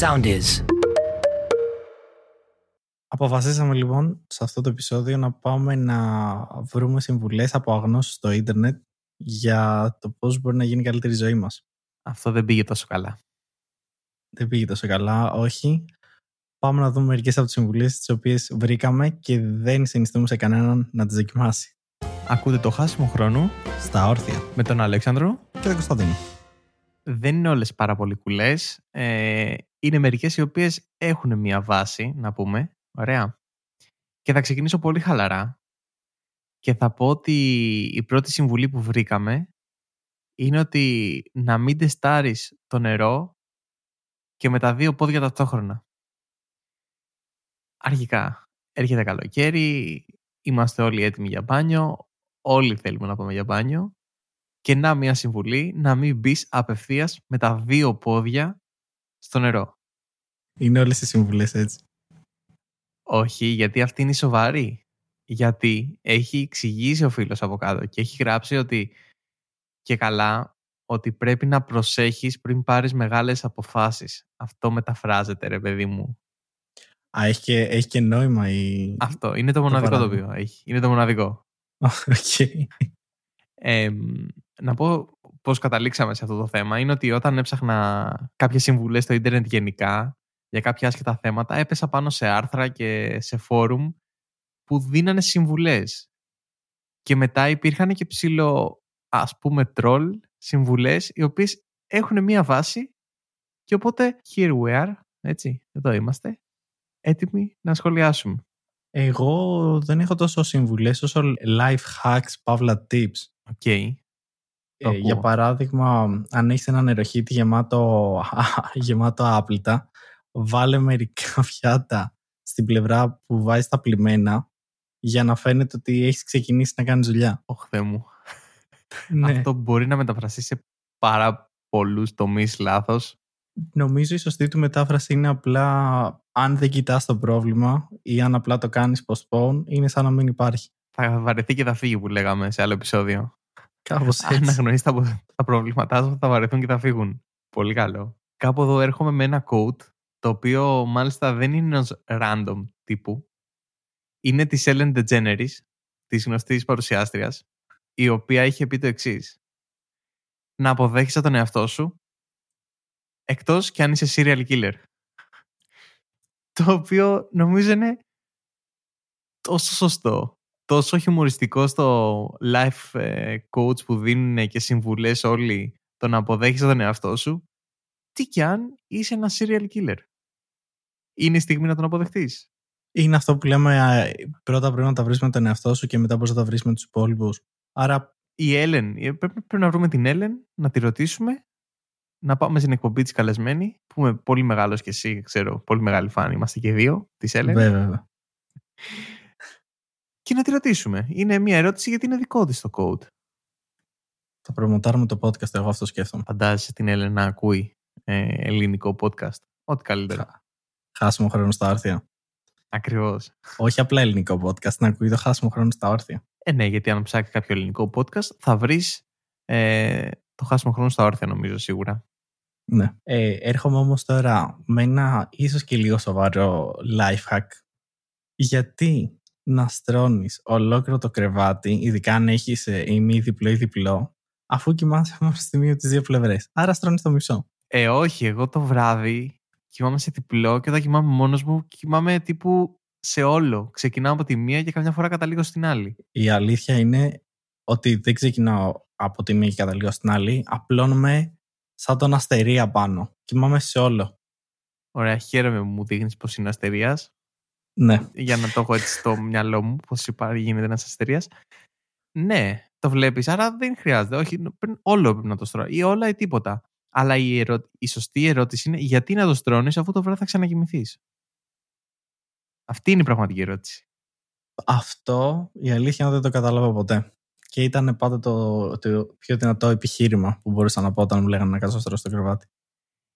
sound is. Αποφασίσαμε λοιπόν σε αυτό το επεισόδιο να πάμε να βρούμε συμβουλές από αγνώσεις στο ίντερνετ για το πώς μπορεί να γίνει η καλύτερη ζωή μας. Αυτό δεν πήγε τόσο καλά. Δεν πήγε τόσο καλά, όχι. Πάμε να δούμε μερικές από τις συμβουλές τις οποίες βρήκαμε και δεν συνιστούμε σε κανέναν να τις δοκιμάσει. Ακούτε το χάσιμο χρόνο Στα όρθια. με τον Αλέξανδρο. Και τον Κωνσταντίνο. Δεν είναι όλες πάρα πολύ κουλές. Ε, είναι μερικές οι οποίες έχουν μία βάση, να πούμε. Ωραία. Και θα ξεκινήσω πολύ χαλαρά. Και θα πω ότι η πρώτη συμβουλή που βρήκαμε είναι ότι να μην τεστάρεις το νερό και με τα δύο πόδια ταυτόχρονα. Αρχικά, έρχεται καλοκαίρι, είμαστε όλοι έτοιμοι για μπάνιο, όλοι θέλουμε να πάμε για μπάνιο και να μια συμβουλή να μην μπεις απευθείας με τα δύο πόδια στο νερό. Είναι όλες οι συμβουλές έτσι. Όχι, γιατί αυτή είναι η σοβαρή. Γιατί έχει εξηγήσει ο φίλος από κάτω και έχει γράψει ότι και καλά ότι πρέπει να προσέχεις πριν πάρεις μεγάλες αποφάσεις. Αυτό μεταφράζεται ρε παιδί μου. Α, έχει και, έχει και νόημα η... Αυτό είναι το μοναδικό το, παράδειγμα. οποίο έχει. Είναι το μοναδικό. Οκ. Ε, να πω πώς καταλήξαμε σε αυτό το θέμα είναι ότι όταν έψαχνα κάποιες συμβουλές στο ίντερνετ γενικά για κάποια άσχετα θέματα έπεσα πάνω σε άρθρα και σε forum που δίνανε συμβουλές και μετά υπήρχαν και ψιλο- ας πούμε τρόλ συμβουλές οι οποίες έχουν μία βάση και οπότε here we are έτσι, εδώ είμαστε έτοιμοι να σχολιάσουμε Εγώ δεν έχω τόσο συμβουλές όσο life hacks, παύλα tips. Οκ. Το Ε, για ακούω. παράδειγμα, αν έχεις ένα νεροχύτη γεμάτο, γεμάτο άπλυτα, βάλε μερικά πιάτα στην πλευρά που βάζεις τα πλυμένα για να φαίνεται ότι έχεις ξεκινήσει να κάνεις δουλειά. Ωχ, Θεέ μου. Ναι. Αυτό μπορεί να μεταφραστεί σε πάρα πολλούς τομείς λάθος. Νομίζω η σωστή του μετάφραση είναι απλά αν δεν κοιτάς το πρόβλημα ή αν απλά το κάνεις postpone, είναι σαν να μην υπάρχει. Θα βαρεθεί και θα φύγει που λέγαμε σε άλλο επεισόδιο. Κάπως Αν έτσι. αγνοείς τα, τα προβλήματά σου θα βαρεθούν και θα φύγουν. Πολύ καλό. Κάπου εδώ έρχομαι με ένα quote το οποίο μάλιστα δεν είναι ενός random τύπου. Είναι της Ellen DeGeneres, της γνωστής παρουσιάστριας, η οποία είχε πει το εξής. Να αποδέχεσαι τον εαυτό σου εκτός και αν είσαι serial killer. Το οποίο νομίζω είναι τόσο σωστό, τόσο χιουμοριστικό στο life ε, coach που δίνουν και συμβουλές όλοι το να αποδέχεσαι τον εαυτό σου, τι κι αν είσαι ένα serial killer. Είναι η στιγμή να τον αποδεχτείς. Είναι αυτό που λέμε α, πρώτα πρέπει να τα βρεις με τον εαυτό σου και μετά μπορείς να τα βρεις με τους υπόλοιπους. Άρα Η Ellen, ε, πρέπει, πρέπει να βρούμε την Ellen, να τη ρωτήσουμε, να πάμε στην εκπομπή της καλεσμένη, που είμαι πολύ μεγάλος και εσύ, ξέρω, πολύ μεγάλη φαν, είμαστε και δύο, της Ellen, βέβαια. Και να τη ρωτήσουμε. Είναι μια ερώτηση γιατί είναι δικό της το code. Θα προμοτάρουμε το podcast, εγώ αυτό σκέφτομαι. Φαντάζεσαι την Ellen να ακούει ε, ελληνικό podcast. Ό,τι καλύτερο. Χάσιμο χρόνο στα όρθια. Ακριβώς. Όχι απλά ελληνικό podcast, να ακούει το χάσιμο χρόνο στα όρθια. Ε, ναι, γιατί αν ψάξει κάποιο ελληνικό podcast θα βρεις ε, το χάσιμο χρόνο στα όρθια νομίζω σίγουρα. Ναι. Ε, έρχομαι όμως τώρα με ένα ίσως και λίγο σοβαρό life hack. Γιατί να στρώνεις ολόκληρο το κρεβάτι, ειδικά αν έχεις ε, ημί διπλό ή διπλό, αφού κοιμάσαι μόνο στη μία από τις δύο πλευρές. Άρα στρώνεις το μισό. Ε, όχι, εγώ το βράδυ κοιμάμαι σε διπλό και όταν κοιμάμαι μόνος μου κοιμάμαι τύπου σε όλο. Ξεκινάω από τη μία και καμιά φορά καταλήγω στην άλλη. Η αλήθεια είναι ότι δεν ξεκινάω από τη μία και καταλήγω στην άλλη, απλώνομαι σαν τον αστερί απάνω. Κοιμάμαι σε όλο. Ωραία, χαίρομαι που μου δείχνεις πως είναι αστερίας. Ναι. Για να το έχω έτσι στο μυαλό μου, πώς υπάρχει γίνεται ένας αστερίας. Ναι, το βλέπεις. Άρα δεν χρειάζεται. Όχι, πρέπει- όλο πρέπει να το στρώει. Ή όλα ή τίποτα. Αλλά η, ερω... η σωστή ερώτηση είναι γιατί να το στρώνεις αφού το βράδυ θα ξανακοιμηθεί. Αυτή είναι η πραγματική ερώτηση. Αυτό η αλήθεια είναι ότι δεν το κατάλαβα ποτέ. Και ήταν πάντα το, το πιο δυνατό επιχείρημα που μπορούσα να πω όταν μου λέγανε να κάτσω στρώ στο κρεβάτι.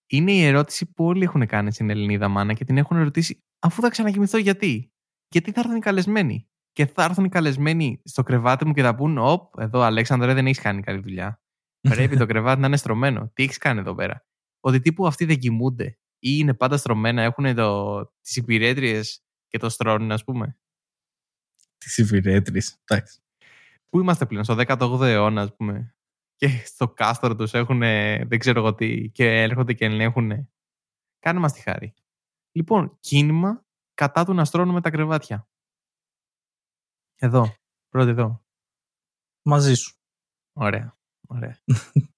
Είναι η ερώτηση που όλοι έχουν κάνει στην Ελληνίδα μάνα και την έχουν ρωτήσει αφού θα ξανακοιμηθώ γιατί; Γιατί θα έρθουν οι καλεσμένοι; Και θα έρθουν οι καλεσμένοι στο κρεβάτι μου και θα πούν: Οπ, εδώ Αλέξανδρο δεν έχεις κάνει καλή δουλειά. Πρέπει το κρεβάτι να είναι στρωμένο. Τι έχεις κάνει εδώ πέρα; Ότι τύπου αυτοί δεν κοιμούνται. ή είναι πάντα στρωμένα, έχουν το, τις υπηρέτριες και το στρώνουν, ας πούμε. Τις υπηρέτριες, εντάξει. Πού είμαστε πλέον, στο 18ο αιώνα, ας πούμε. Και στο κάστρο τους έχουν, δεν ξέρω εγώ τι, και έρχονται και ελέγχουν. Κάνε μας τη χάρη. Λοιπόν, κίνημα κατά του να στρώνουμε τα κρεβάτια. Εδώ, πρώτη εδώ. Μαζί σου. Ωραία, ωραία.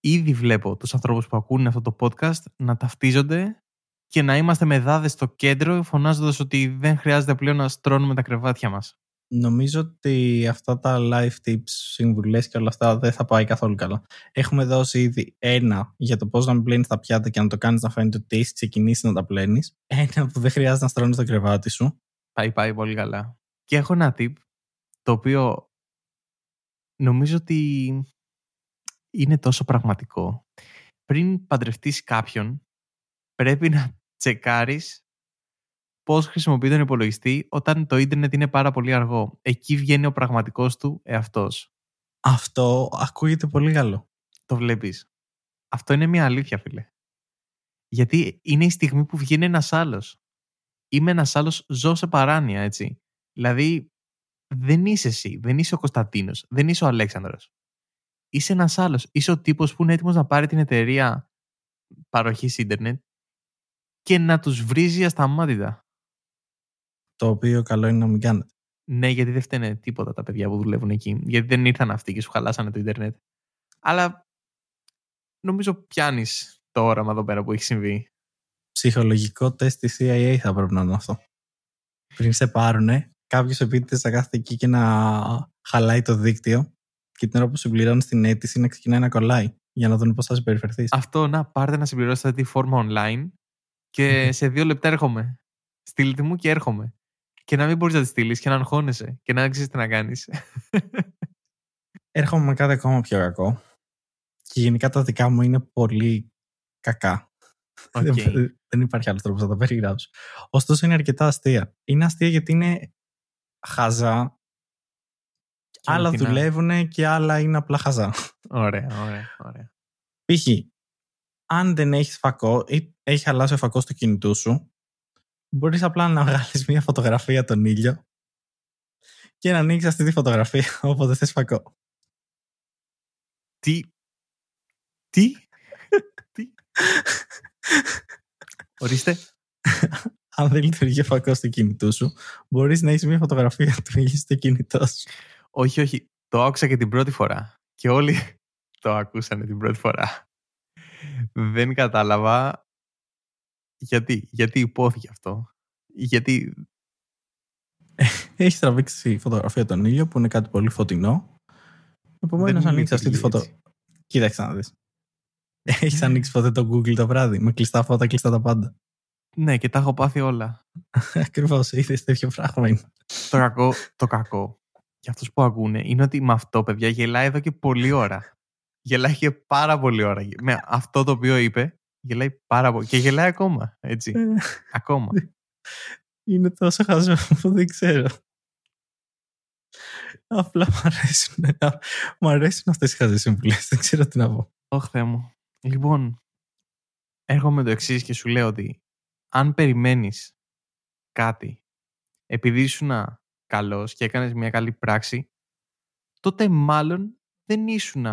Ήδη βλέπω τους ανθρώπους που ακούνε αυτό το podcast να ταυτίζονται και να είμαστε με δάδες στο κέντρο φωνάζοντας ότι δεν χρειάζεται πλέον να στρώνουμε τα κρεβάτια μας. Νομίζω ότι αυτά τα live tips, συμβουλές και όλα αυτά δεν θα πάει καθόλου καλά. Έχουμε δώσει ήδη ένα για το πώς να μην πλένεις τα πιάτα και να το κάνεις να φαίνεται ότι έχεις ξεκινήσει να τα πλένεις. Ένα που δεν χρειάζεται να στρώνεις το κρεβάτι σου. Πάει, πάει πολύ καλά. Και έχω ένα tip το οποίο νομίζω ότι είναι τόσο πραγματικό. Πριν παντρευτείς κάποιον, πρέπει να τσεκάρεις πώς χρησιμοποιεί τον υπολογιστή όταν το ίντερνετ είναι πάρα πολύ αργό. Εκεί βγαίνει ο πραγματικός του εαυτός. Αυτό ακούγεται πολύ καλό. Το βλέπεις. Αυτό είναι μια αλήθεια, φίλε. Γιατί είναι η στιγμή που βγαίνει ένας άλλος. Είμαι ένας άλλος, ζω σε παράνοια, έτσι. Δηλαδή, δεν είσαι εσύ, δεν είσαι ο Κωνσταντίνος, δεν είσαι ο Αλέξανδρος. Είσαι ένας άλλος. Είσαι ο τύπος που είναι έτοιμος να πάρει την εταιρεία παροχής ίντερνετ και να τους βρίζει ασταμάτητα. Το οποίο καλό είναι να μην κάνετε. Ναι, γιατί δεν φταίνε τίποτα τα παιδιά που δουλεύουν εκεί. Γιατί δεν ήρθαν αυτοί και σου χαλάσανε το Ιντερνετ. Αλλά νομίζω πιάνεις το όραμα εδώ πέρα που έχει συμβεί. Ψυχολογικό τεστ της CIA θα πρέπει να είναι αυτό. Πριν σε πάρουνε, κάποιος επίτηδες θα κάθεται εκεί και να χαλάει το δίκτυο και την ώρα που συμπληρώνεις την αίτηση να ξεκινάει να κολλάει για να δουν πώς θα συμπεριφερθείς. Αυτό να πάρτε να συμπληρώσετε τη φόρμα online και σε δύο λεπτά έρχομαι. Στείλτε μου και έρχομαι και να μην μπορείς να τη στείλεις και να αγχώνεσαι και να ξέρεις τι να κάνεις. Έρχομαι με κάτι ακόμα πιο κακό. Και γενικά τα δικά μου είναι πολύ κακά. Okay. Δεν υπάρχει άλλος τρόπος να τα περιγράψω. Ωστόσο είναι αρκετά αστεία. Είναι αστεία γιατί είναι χαζά. άλλα δουλεύουν και άλλα είναι απλά χαζά. Ωραία, ωραία, ωραία. Π.χ. αν δεν έχεις φακό ή έχει χαλάσει ο φακός στο κινητό σου, μπορείς απλά να βγάλεις μια φωτογραφία τον ήλιο και να ανοίξεις αυτή τη φωτογραφία όποτε θες φακό. Τι; Τι; Τι; Ορίστε. Αν δεν λειτουργεί φακός στο κινητό σου, μπορείς να έχεις μια φωτογραφία του ήλιου στο κινητό σου. Όχι, όχι. Το άκουσα και την πρώτη φορά. Και όλοι το ακούσανε την πρώτη φορά. Δεν κατάλαβα γιατί, γιατί υπόθηκε αυτό; Γιατί... Έχει τραβήξει φωτογραφία τον ήλιο που είναι κάτι πολύ φωτεινό. Επομένως, ανοίξει αυτή τη φωτο. Κοίταξε να δεις. Έχεις ναι. ανοίξει ποτέ το Google το βράδυ με κλειστά φώτα, κλειστά τα πάντα. Ναι, και τα έχω πάθει όλα. Ακριβώς, είδες τέτοιο πράγμα είναι. Το κακό, το κακό για αυτούς που ακούνε είναι ότι με αυτό, παιδιά, γελάει εδώ και πολλή ώρα. Γελάει και πάρα πολύ ώρα. Με αυτό το οποίο είπε, Γελάει πάρα πολύ. Και γελάει ακόμα. Έτσι. Ε. ακόμα. Είναι τόσο χαζό που δεν ξέρω. Απλά μου αρέσουν. Μου αρέσουν αυτές οι χαζές συμβουλές. Δεν ξέρω τι να πω. Όχι, Θεέ μου. Λοιπόν, έρχομαι το εξής και σου λέω ότι αν περιμένεις κάτι επειδή ήσουν καλός και έκανες μια καλή πράξη, τότε μάλλον δεν ήσουν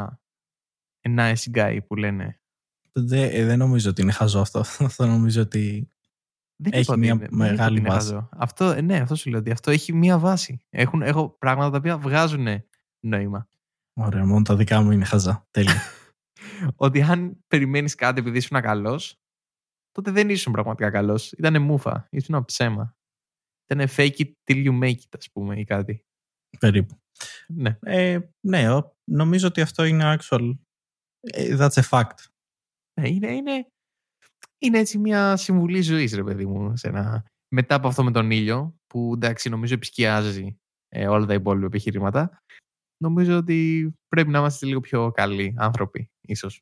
ένα nice guy που λένε δεν, ε, δεν νομίζω ότι είναι χαζό αυτό. Αυτό νομίζω ότι δεν έχει μια είναι, μεγάλη δεν βάση. Χαζό. Αυτό, ε, ναι, αυτό σου λέω ότι αυτό έχει μια βάση. Έχουν, έχω πράγματα τα οποία βγάζουν νόημα. Ωραία, μόνο τα δικά μου είναι χαζά. Τέλεια. ότι αν περιμένεις κάτι επειδή ήσουν καλός, τότε δεν ήσουν πραγματικά καλός. Ήταν μούφα. Ήσουν ψέμα. Ήταν fake it till you make it, ας πούμε, ή κάτι. Περίπου. Ναι. Ε, ναι, νομίζω ότι αυτό είναι actual. Ε, that's a fact. Ναι, είναι, είναι, είναι έτσι μια συμβουλή ζωής, ρε παιδί μου. Σε ένα... Μετά από αυτό με τον ήλιο, που εντάξει, νομίζω επισκιάζει ε, όλα τα υπόλοιπα επιχειρήματα, νομίζω ότι πρέπει να είμαστε λίγο πιο καλοί άνθρωποι, ίσως.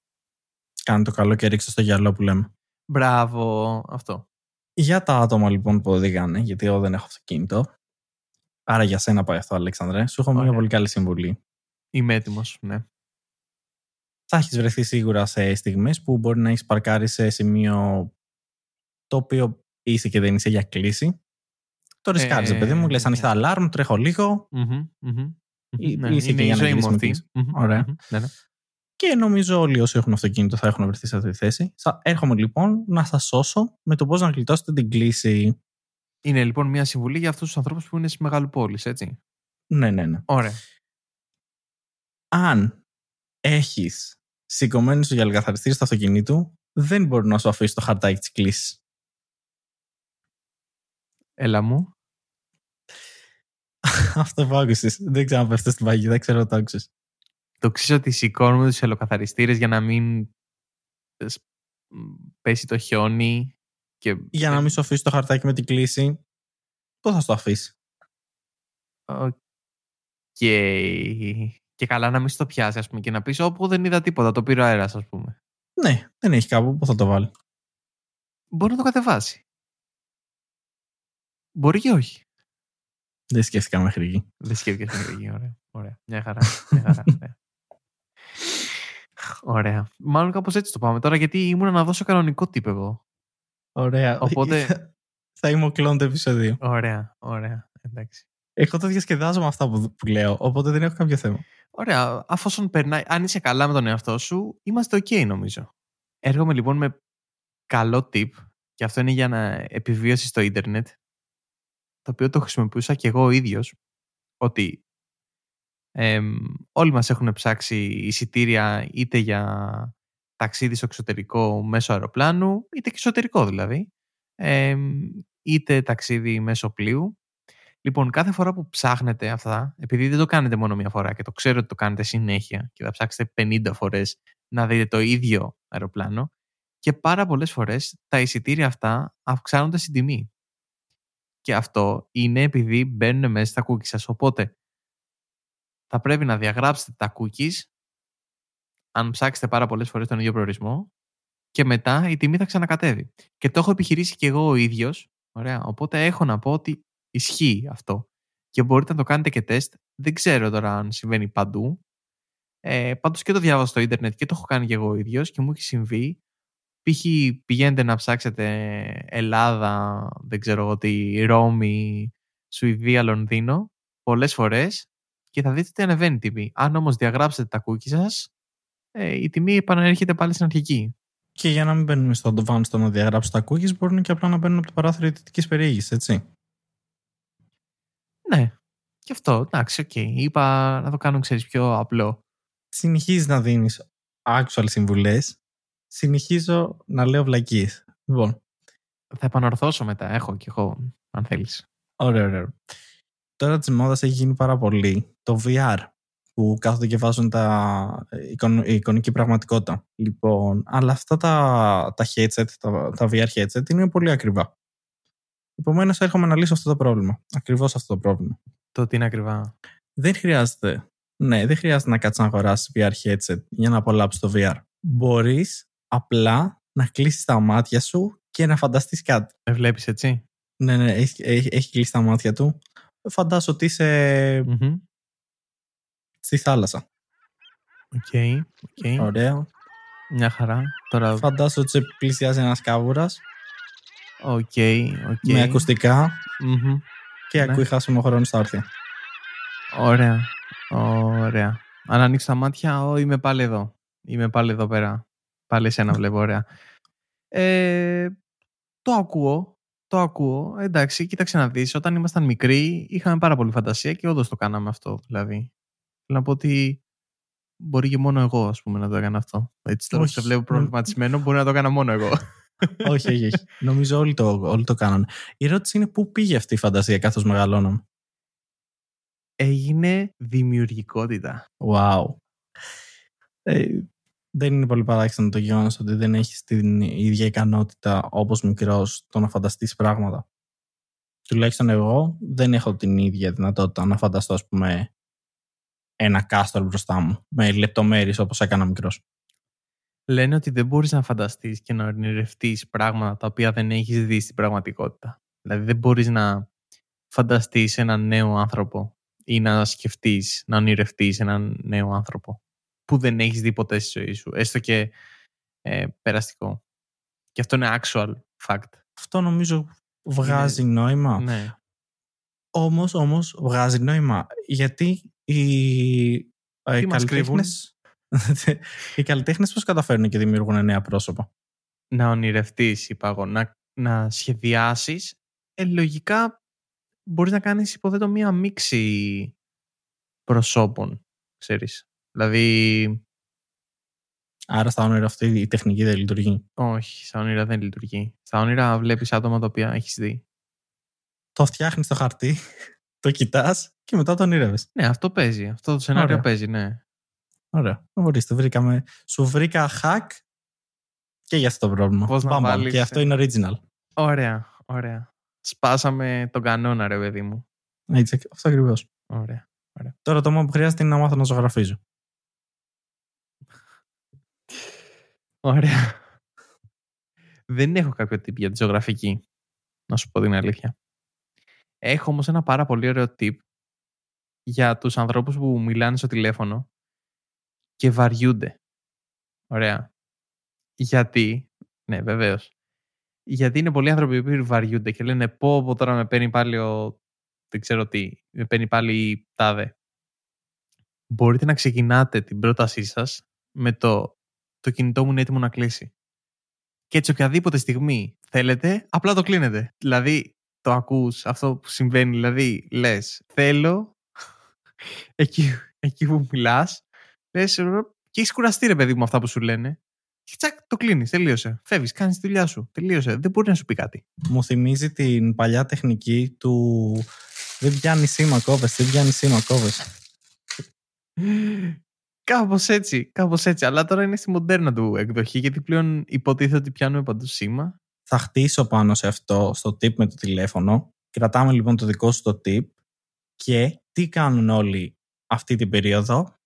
Κάνε το καλό και ρίξτε στο γυαλό που λέμε. Μπράβο, αυτό. Για τα άτομα λοιπόν που οδηγάνε, γιατί εγώ δεν έχω αυτοκίνητο. Άρα για σένα πάει αυτό, Αλέξανδρε. Σου έχω μια πολύ καλή συμβουλή. Είμαι έτοιμος, ναι. Θα έχεις βρεθεί σίγουρα σε στιγμές που μπορεί να έχεις παρκάρει σε σημείο το οποίο είσαι και δεν είσαι για κλίση. Το ρισκάρεις, παιδί μου, λες ανοιχτά αλάρμ, τρέχω λίγο. Ναι, είσαι και για να γυρίσει Ωραία. Ναι, ναι. Και νομίζω όλοι όσοι έχουν αυτοκίνητο θα έχουν βρεθεί σε αυτή τη θέση. Έρχομαι λοιπόν να σας σώσω με το πώς να γλιτώσετε την κλίση. Είναι λοιπόν μια συμβουλή για αυτούς τους ανθρώπους που είναι στις πόλει, έτσι. Ναι, ναι, ναι. Ωραία. Αν έχεις σηκωμένος στο γυαλοκαθαριστήριο στο αυτοκίνητο, δεν μπορεί να σου αφήσει το χαρτάκι της κλίσης. Έλα μου. Αυτό που άκουσες. Δεν ξέρω αν πέφτεις στην παγίδα, ξέρω το άκουσες. Το ξέρω ότι σηκώνουμε τους ελοκαθαριστήρε για να μην πέσει το χιόνι. Και... Για να μην σου αφήσει το χαρτάκι με την κλήση. Πώς θα το αφήσει; Οκ. Και καλά να μην στο πιάσει, ας πούμε, και να πεις οπ, δεν είδα τίποτα. Το πήρε ο αέρας, ας πούμε. Ναι, δεν έχει κάπου. Πού θα το βάλει. Μπορεί να το κατεβάσει. Μπορεί και όχι. Δεν σκέφτηκα μέχρι εκεί. Δεν σκέφτηκα μέχρι εκεί. Ωραία. Ωραία. Μια χαρά. Μια χαρά. Ωραία. Ωραία. Μάλλον κάπως έτσι το πάμε τώρα, γιατί ήμουν να δώσω κανονικό τύπο εγώ. Ωραία. Οπότε... θα είμαι ο κλόν του επεισοδίου. Ωραία. Ωραία. Εντάξει. Εγώ το διασκεδάζω με αυτά που, που λέω, οπότε δεν έχω κάποιο θέμα. Ωραία. Αφόσον περνάει, αν είσαι καλά με τον εαυτό σου, είμαστε OK νομίζω. Έρχομαι λοιπόν με καλό tip και αυτό είναι για να επιβίωση στο ίντερνετ το οποίο το χρησιμοποιούσα και εγώ ο ίδιος ότι όλοι μας έχουν ψάξει εισιτήρια είτε για ταξίδι στο εξωτερικό μέσω αεροπλάνου είτε και εσωτερικό δηλαδή είτε ταξίδι μέσω πλοίου Λοιπόν, κάθε φορά που ψάχνετε αυτά, επειδή δεν το κάνετε μόνο μία φορά και το ξέρω ότι το κάνετε συνέχεια και θα ψάξετε 50 φορές να δείτε το ίδιο αεροπλάνο και πάρα πολλές φορές τα εισιτήρια αυτά αυξάνονται στην τιμή. Και αυτό είναι επειδή μπαίνουν μέσα στα cookies σας. Οπότε θα πρέπει να διαγράψετε τα cookies αν ψάξετε πάρα πολλές φορές τον ίδιο προορισμό και μετά η τιμή θα ξανακατέβει. Και το έχω επιχειρήσει και εγώ ο ίδιος. Ωραία. Οπότε έχω να πω ότι ισχύει αυτό. Και μπορείτε να το κάνετε και τεστ. Δεν ξέρω τώρα αν συμβαίνει παντού. Ε, πάντως και το διάβασα στο ίντερνετ και το έχω κάνει και εγώ ο ίδιος και μου έχει συμβεί π.χ. πηγαίνετε να ψάξετε Ελλάδα, δεν ξέρω εγώ τι, Ρώμη, Σουηδία, Λονδίνο, πολλές φορές και θα δείτε ότι ανεβαίνει η τιμή. Αν όμως διαγράψετε τα cookies σας, ε, η τιμή επανέρχεται πάλι στην αρχική. Και για να μην μπαίνουμε στο advanced να διαγράψετε τα cookies, μπορούν και απλά να μπαίνουν από το παράθυρο ιδιωτικής περιήγησης, έτσι. Ναι, και αυτό, εντάξει, οκ. Okay. Είπα να το κάνω, ξέρεις, πιο απλό. Συνεχίζεις να δίνεις actual συμβουλές συνεχίζω να λέω βλακείες. Λοιπόν. Θα επανορθώσω μετά. Έχω και εγώ, αν θέλεις. Ωραία, ωραία. Τώρα της μόδας έχει γίνει πάρα πολύ το VR που κάθονται και βάζουν τα η εικονική πραγματικότητα. Λοιπόν, αλλά αυτά τα, τα headset, τα, τα VR headset είναι πολύ ακριβά. Επομένως, έρχομαι να λύσω αυτό το πρόβλημα. Ακριβώς αυτό το πρόβλημα. Το τι είναι ακριβά. Δεν χρειάζεται. Ναι, δεν χρειάζεται να κάτσεις να αγοράσεις VR headset για να απολαύσεις το VR. Μπορείς απλά να κλείσεις τα μάτια σου και να φανταστείς κάτι. Με βλέπεις έτσι; Ναι, ναι, έχει, έχει, έχει κλείσει τα μάτια του. Φαντάσου ότι είσαι mm-hmm. στη θάλασσα. Οκ, okay, okay. Ωραίο. Μια χαρά. Τώρα... Φαντάσου ότι σε πλησιάζει ένας κάβουρας. Οκ, okay, okay. Με ακουστικά mm-hmm. και ναι. ακούει χάσιμο χρόνο στα όρθια. Ωραία. Ωραία. Αν ανοίξεις τα μάτια, ό, είμαι πάλι εδώ. Είμαι πάλι εδώ πέρα. Πάλι εσένα βλέπω, ωραία. Ε, το ακούω. Το ακούω. Εντάξει, κοίταξε να δεις. Όταν ήμασταν μικροί, είχαμε πάρα πολύ φαντασία και όντως το κάναμε αυτό. Δηλαδή, θέλω να πω ότι μπορεί και μόνο εγώ, ας πούμε, να το έκανα αυτό. Έτσι τώρα σε βλέπω προβληματισμένο, μπορεί να το έκανα μόνο εγώ. όχι, όχι, όχι. Νομίζω όλοι το, όλοι το κάνανε. Η ερώτηση είναι πού πήγε αυτή η φαντασία καθώς μεγαλώναμε. Έγινε δημιουργικότητα. Wow. Ε, δεν είναι πολύ παράξενο το γεγονός ότι δεν έχεις την ίδια ικανότητα όπως μικρός το να φανταστείς πράγματα. Τουλάχιστον εγώ δεν έχω την ίδια δυνατότητα να φανταστώ, ας πούμε, ένα κάστρο μπροστά μου με λεπτομέρειες όπως έκανα μικρός. Λένε ότι δεν μπορείς να φανταστείς και να ονειρευτεί πράγματα τα οποία δεν έχεις δει στην πραγματικότητα. Δηλαδή, δεν μπορείς να φανταστείς έναν νέο άνθρωπο ή να σκεφτείς, να ονειρευτείς έναν νέο άνθρωπο που δεν έχεις δει ποτέ στη ζωή σου. Έστω και ε, περαστικό. Και αυτό είναι actual fact. Αυτό νομίζω βγάζει νόημα. Ναι. Όμως, όμως βγάζει νόημα. Γιατί οι, ε, Τι μας καλλιτέχνες... οι καλλιτέχνες πώς καταφέρνουν και δημιουργούν νέα πρόσωπα; Να ονειρευτείς, είπα εγώ, να, να σχεδιάσεις. Ε, λογικά μπορείς να κάνεις, υποθέτω, μία μίξη προσώπων, ξέρεις. Δηλαδή, Άρα στα όνειρα αυτή η τεχνική δεν λειτουργεί. όχι, στα όνειρα δεν λειτουργεί. Στα όνειρα βλέπεις άτομα τα οποία έχεις δει. Το φτιάχνεις στο χαρτί, το κοιτάς και μετά το ονειρεύεσαι. Ναι, αυτό παίζει. Αυτό το σενάριο Ωραία. παίζει, ναι. Ωραία. Ορίστε, βρήκαμε. Σου βρήκα hack και για αυτό το πρόβλημα. Πώς να Μπαμ, μπαμ. βάλεις, Και αυτό ε. είναι original. Ωραία, ωραία. Σπάσαμε τον κανόνα, ρε παιδί μου. Έτσι, αυτό ακριβώς. Ωραία. Τώρα το μόνο που χρειάζεται είναι να μάθω να ζωγραφίζω. Ωραία. Δεν έχω κάποιο tip για τη ζωγραφική. Να σου πω την αλήθεια. Έχω όμως ένα πάρα πολύ ωραίο tip για τους ανθρώπους που μιλάνε στο τηλέφωνο και βαριούνται. Ωραία. Γιατί, ναι βεβαίως, γιατί είναι πολλοί άνθρωποι που βαριούνται και λένε πω πω τώρα με παίρνει πάλι ο δεν ξέρω τι, με παίρνει πάλι η τάδε. Μπορείτε να ξεκινάτε την πρότασή σας με το το κινητό μου είναι έτοιμο να κλείσει. Και έτσι οποιαδήποτε στιγμή θέλετε, απλά το κλείνετε. Δηλαδή, το ακούς αυτό που συμβαίνει, δηλαδή λες θέλω εκεί, εκεί που μιλάς, λες και έχεις κουραστεί ρε παιδί μου αυτά που σου λένε και τσακ, το κλείνεις, τελείωσε. Φεύγεις, κάνεις τη δουλειά σου, τελείωσε. Δεν μπορεί να σου πει κάτι. Μου θυμίζει την παλιά τεχνική του δεν πιάνει σήμα κόβες, δεν πιάνει σήμα κόβες. Κάπως έτσι, κάπως έτσι. Αλλά τώρα είναι στη μοντέρνα του εκδοχή, γιατί πλέον υποτίθεται ότι πιάνουμε παντού σήμα. Θα χτίσω πάνω σε αυτό, στο tip με το τηλέφωνο. Κρατάμε λοιπόν το δικό σου το tip και τι κάνουν όλοι αυτή την περίοδο;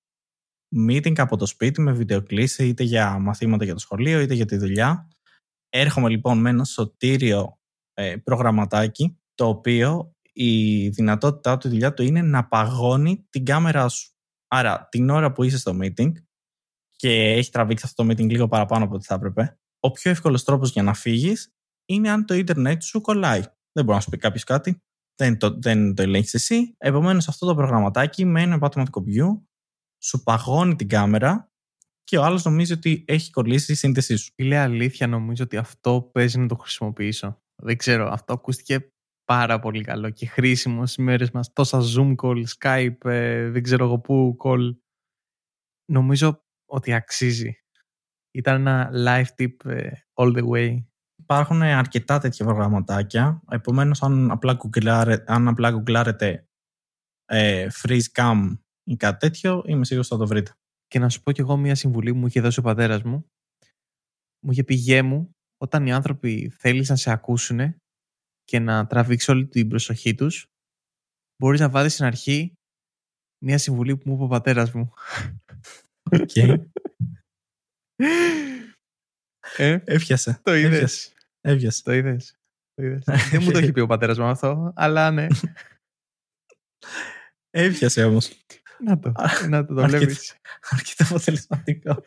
Meeting από το σπίτι με βιντεοκλήση είτε για μαθήματα για το σχολείο είτε για τη δουλειά. Έρχομαι λοιπόν με ένα σωτήριο ε, προγραμματάκι το οποίο η δυνατότητά του, η δουλειά του είναι να παγώνει την κάμερά σου. Άρα την ώρα που είσαι στο meeting και έχει τραβήξει αυτό το meeting λίγο παραπάνω από ό,τι θα έπρεπε, ο πιο εύκολος τρόπος για να φύγεις είναι αν το ίντερνετ σου κολλάει. Δεν μπορεί να σου πει κάποιος κάτι. Δεν το, δεν το ελέγχεις εσύ. Επομένως, αυτό το προγραμματάκι με ένα πάτημα του κομπιού σου παγώνει την κάμερα και ο άλλος νομίζει ότι έχει κολλήσει η σύνδεσή σου. Φίλε, αλήθεια νομίζω ότι αυτό παίζει να το χρησιμοποιήσω. Δεν ξέρω, αυτό ακούστηκε πάρα πολύ καλό και χρήσιμο στις μέρες μας. Τόσα Zoom call, Skype, ε, δεν ξέρω εγώ πού call. Νομίζω ότι αξίζει. Ήταν ένα live tip ε, all the way. Υπάρχουν αρκετά τέτοια προγραμματάκια. Επομένως, αν απλά γκουγκλάρετε, αν απλά γκουγκλάρετε ε, freeze cam ή κάτι τέτοιο, είμαι σίγουρος θα το βρείτε. Και να σου πω κι εγώ μια συμβουλή που μου είχε δώσει ο πατέρας μου. Μου είχε πει «Γέ μου, όταν οι άνθρωποι θέλεις να σε ακούσουν και να τραβήξεις όλη την προσοχή τους, μπορείς να βάλεις στην αρχή μια συμβουλή που μου είπε ο πατέρας μου. Okay. Ε, Έφιασε. το Έφιασε. είδες. Έφιασε. Το είδες. Το είδες. Δεν μου το έχει πει ο πατέρας μου αυτό, αλλά ναι. Έφιασε όμως. Να το, να το, το Αρκετά. βλέπεις. Αρκετά αποτελεσματικό.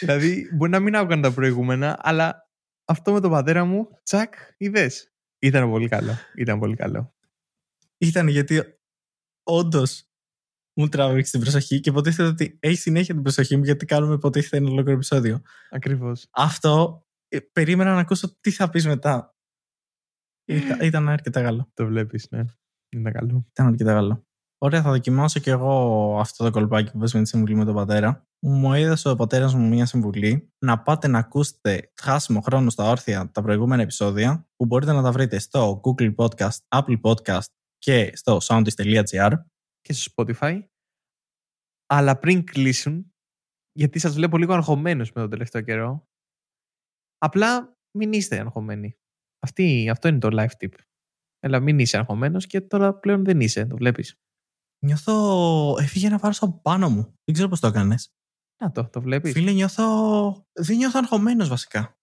δηλαδή, μπορεί να μην άκουγαν τα προηγούμενα, αλλά αυτό με τον πατέρα μου, τσακ, είδες. Ήταν πολύ καλό. Ήταν πολύ καλό. Ήταν γιατί όντως μου τράβηξε την προσοχή και υποτίθεται ότι έχει συνέχεια την προσοχή μου γιατί κάνουμε υποτίθεται ένα ολόκληρο επεισόδιο. Ακριβώς. Αυτό ε, περίμενα να ακούσω τι θα πεις μετά. Ήταν, ήταν αρκετά καλό. Το βλέπεις, ναι. Ήταν καλό. Ήταν αρκετά καλό. Ωραία, θα δοκιμάσω κι εγώ αυτό το κολπάκι που πες με τη συμβουλή με τον πατέρα. Μου έδωσε ο πατέρας μου μια συμβουλή να πάτε να ακούσετε χάσιμο χρόνο στα όρθια τα προηγούμενα επεισόδια που μπορείτε να τα βρείτε στο Google Podcast, Apple Podcast και στο soundist.gr. Και στο Spotify. Αλλά πριν κλείσουν, γιατί σας βλέπω λίγο αγχωμένους με τον τελευταίο καιρό, απλά μην είστε αγχωμένοι. Αυτή, αυτό είναι το live tip. Έλα, μην είσαι αγχωμένος και τώρα πλέον δεν είσαι, το βλέπεις. Νιώθω. Έφυγε ένα βάρο από πάνω μου. Δεν ξέρω πώς το έκανες. Να το, το βλέπεις. Φίλε, νιώθω. Δεν νιώθω αγχωμένος βασικά.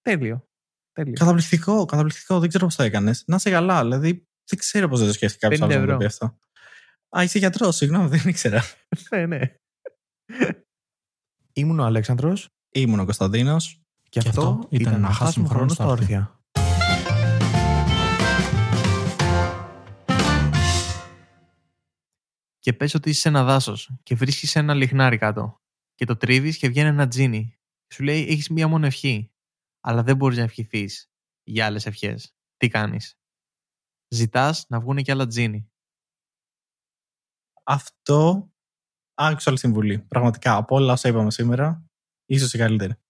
Τέλειο. Τέλειο. Καταπληκτικό, καταπληκτικό. Δεν ξέρω πώς το έκανες. Να είσαι καλά. Δηλαδή, δεν ξέρω πώς δεν το σκέφτηκα κάποιο 50 άλλο να το ευρώ. πει αυτό. Α, είσαι γιατρός, συγγνώμη, δεν ήξερα. ναι, ναι. Ήμουν ο Αλέξανδρος Ήμουν ο Κωνσταντίνος. και, αυτό ήταν να χάσουμε χρόνο στα όρθια. Και πες ότι είσαι σε ένα δάσος και βρίσκεις ένα λιχνάρι κάτω και το τρίβεις και βγαίνει ένα τζίνι. Σου λέει έχεις μία μόνο ευχή, αλλά δεν μπορείς να ευχηθείς για άλλες ευχές. Τι κάνεις; Ζητάς να βγουν και άλλα τζίνι. Αυτό. Άκουσα άλλη συμβουλή. Πραγματικά από όλα όσα είπαμε σήμερα, ίσως η καλύτερη.